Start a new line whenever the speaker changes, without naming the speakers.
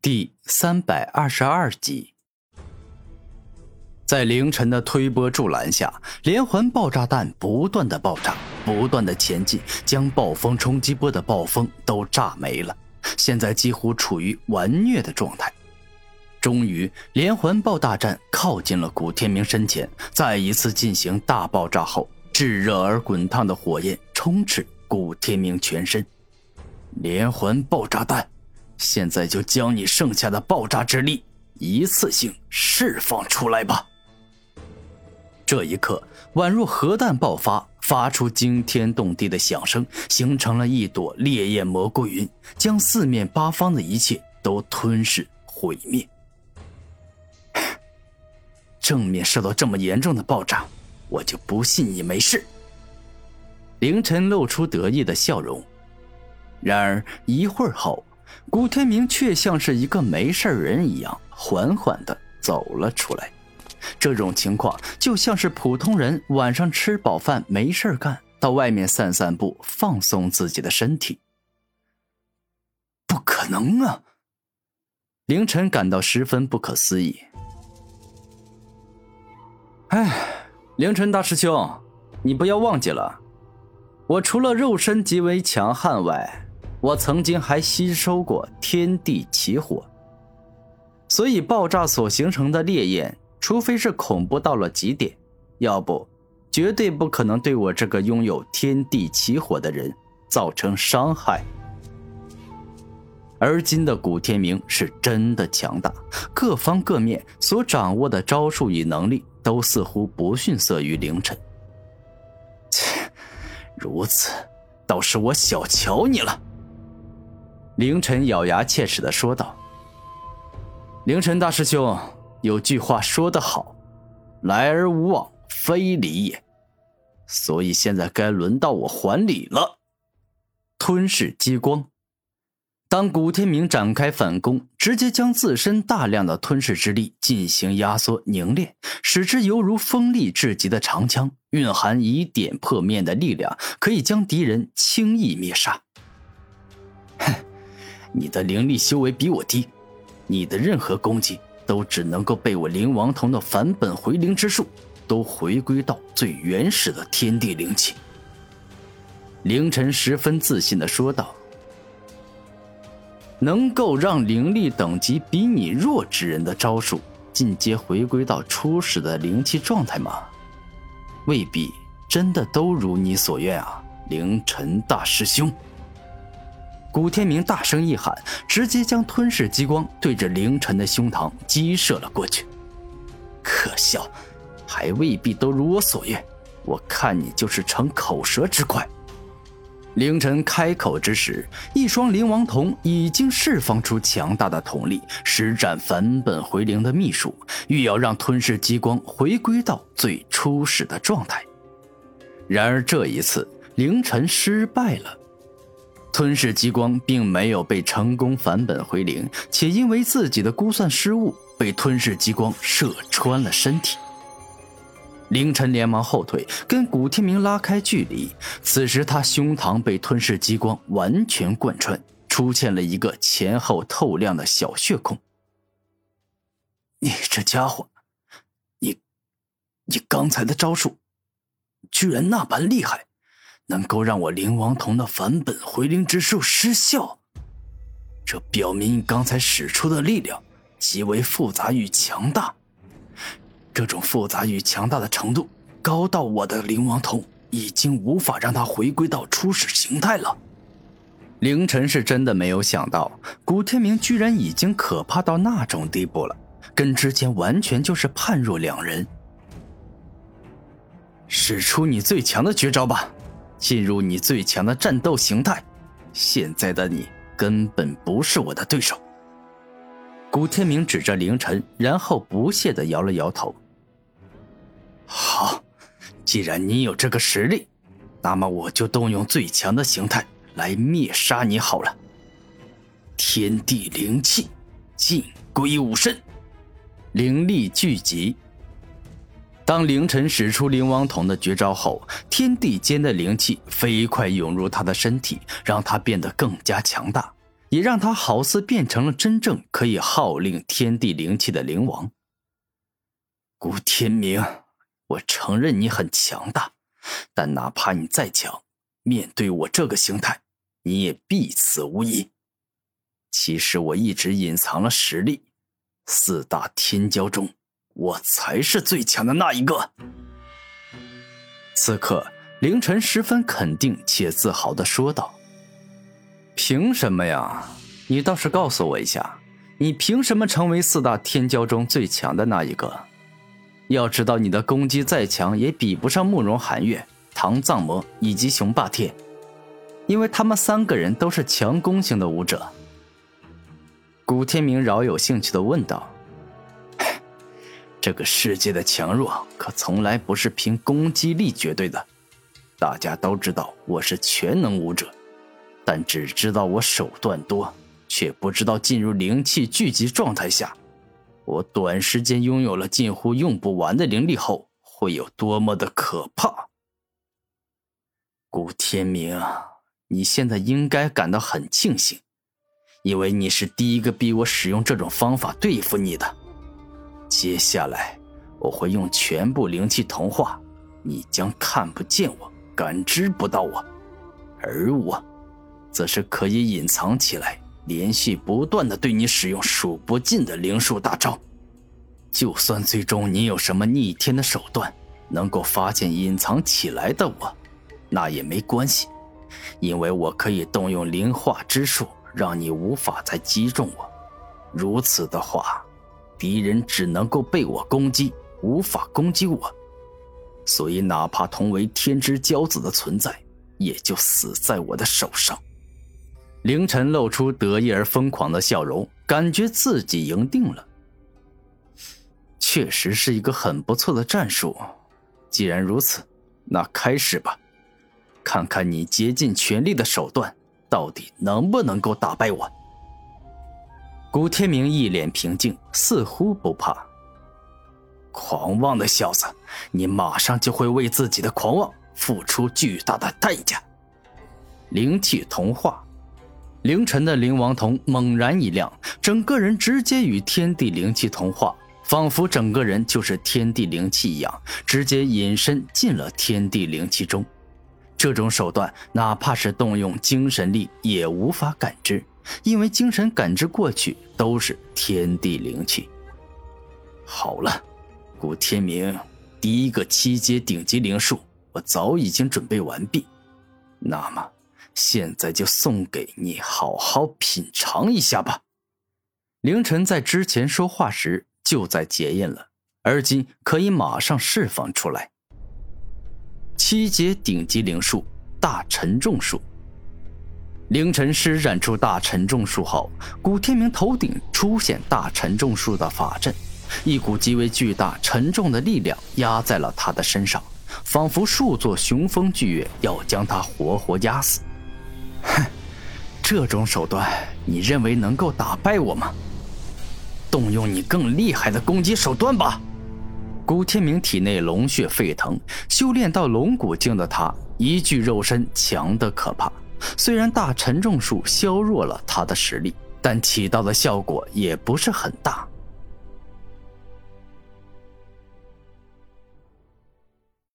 第三百二十二集，在凌晨的推波助澜下，连环爆炸弹不断的爆炸，不断的前进，将暴风冲击波的暴风都炸没了。现在几乎处于完虐的状态。终于，连环爆炸弹靠近了古天明身前，再一次进行大爆炸后，炙热而滚烫的火焰充斥古天明全身。连环爆炸弹。现在就将你剩下的爆炸之力一次性释放出来吧！这一刻，宛若核弹爆发，发出惊天动地的响声，形成了一朵烈焰蘑菇云，将四面八方的一切都吞噬毁灭。正面受到这么严重的爆炸，我就不信你没事。凌晨露出得意的笑容，然而一会儿后。古天明却像是一个没事人一样，缓缓的走了出来。这种情况就像是普通人晚上吃饱饭没事干，到外面散散步，放松自己的身体。不可能啊！凌晨感到十分不可思议。哎，凌晨大师兄，你不要忘记了，我除了肉身极为强悍外。我曾经还吸收过天地奇火，所以爆炸所形成的烈焰，除非是恐怖到了极点，要不绝对不可能对我这个拥有天地奇火的人造成伤害。而今的古天明是真的强大，各方各面所掌握的招数与能力，都似乎不逊色于凌晨。切，如此，倒是我小瞧你了。凌晨咬牙切齿的说道：“凌晨大师兄，有句话说得好，来而无往非礼也。所以现在该轮到我还礼了。”吞噬激光。当古天明展开反攻，直接将自身大量的吞噬之力进行压缩凝练，使之犹如锋利至极的长枪，蕴含以点破面的力量，可以将敌人轻易灭杀。你的灵力修为比我低，你的任何攻击都只能够被我灵王瞳的返本回灵之术都回归到最原始的天地灵气。凌晨十分自信的说道：“能够让灵力等级比你弱之人的招数进阶回归到初始的灵气状态吗？未必真的都如你所愿啊，凌晨大师兄。”古天明大声一喊，直接将吞噬激光对着凌晨的胸膛击射了过去。可笑，还未必都如我所愿。我看你就是逞口舌之快。凌晨开口之时，一双灵王瞳已经释放出强大的瞳力，施展返本回灵的秘术，欲要让吞噬激光回归到最初始的状态。然而这一次，凌晨失败了。吞噬激光并没有被成功返本回灵，且因为自己的估算失误，被吞噬激光射穿了身体。凌晨连忙后退，跟古天明拉开距离。此时他胸膛被吞噬激光完全贯穿，出现了一个前后透亮的小血孔。你这家伙，你，你刚才的招数，居然那般厉害！能够让我灵王瞳的返本回灵之术失效，这表明你刚才使出的力量极为复杂与强大。这种复杂与强大的程度，高到我的灵王瞳已经无法让它回归到初始形态了。凌晨是真的没有想到，古天明居然已经可怕到那种地步了，跟之前完全就是判若两人。使出你最强的绝招吧！进入你最强的战斗形态，现在的你根本不是我的对手。古天明指着凌晨，然后不屑的摇了摇头。好，既然你有这个实力，那么我就动用最强的形态来灭杀你好了。天地灵气，尽归吾身，灵力聚集。当凌晨使出灵王瞳的绝招后，天地间的灵气飞快涌入他的身体，让他变得更加强大。也让他好似变成了真正可以号令天地灵气的灵王。古天明，我承认你很强大，但哪怕你再强，面对我这个形态，你也必死无疑。其实我一直隐藏了实力，四大天骄中，我才是最强的那一个。此刻，凌晨十分肯定且自豪的说道：“凭什么呀？你倒是告诉我一下，你凭什么成为四大天骄中最强的那一个？要知道，你的攻击再强，也比不上慕容寒月、唐藏魔以及雄霸天，因为他们三个人都是强攻型的武者。”古天明饶有兴趣的问道：“这个世界的强弱可从来不是凭攻击力绝对的。大家都知道我是全能武者，但只知道我手段多，却不知道进入灵气聚集状态下，我短时间拥有了近乎用不完的灵力后会有多么的可怕。”古天明，你现在应该感到很庆幸。因为你是第一个逼我使用这种方法对付你的，接下来我会用全部灵气同化，你将看不见我，感知不到我，而我，则是可以隐藏起来，连续不断的对你使用数不尽的灵术大招。就算最终你有什么逆天的手段，能够发现隐藏起来的我，那也没关系，因为我可以动用灵化之术。让你无法再击中我，如此的话，敌人只能够被我攻击，无法攻击我。所以，哪怕同为天之骄子的存在，也就死在我的手上。凌晨露出得意而疯狂的笑容，感觉自己赢定了。确实是一个很不错的战术。既然如此，那开始吧，看看你竭尽全力的手段。到底能不能够打败我？古天明一脸平静，似乎不怕。狂妄的小子，你马上就会为自己的狂妄付出巨大的代价。灵气同化，凌晨的灵王瞳猛然一亮，整个人直接与天地灵气同化，仿佛整个人就是天地灵气一样，直接隐身进了天地灵气中。这种手段，哪怕是动用精神力也无法感知，因为精神感知过去都是天地灵气。好了，古天明，第一个七阶顶级灵术我早已经准备完毕，那么现在就送给你，好好品尝一下吧。凌晨在之前说话时就在结印了，而今可以马上释放出来。七阶顶级灵术大沉重术。凌晨施展出大沉重术后，古天明头顶出现大沉重术的法阵，一股极为巨大沉重的力量压在了他的身上，仿佛数座雄风巨岳要将他活活压死。哼，这种手段，你认为能够打败我吗？动用你更厉害的攻击手段吧。古天明体内龙血沸腾，修炼到龙骨境的他，一具肉身强得可怕。虽然大沉重术削弱了他的实力，但起到的效果也不是很大。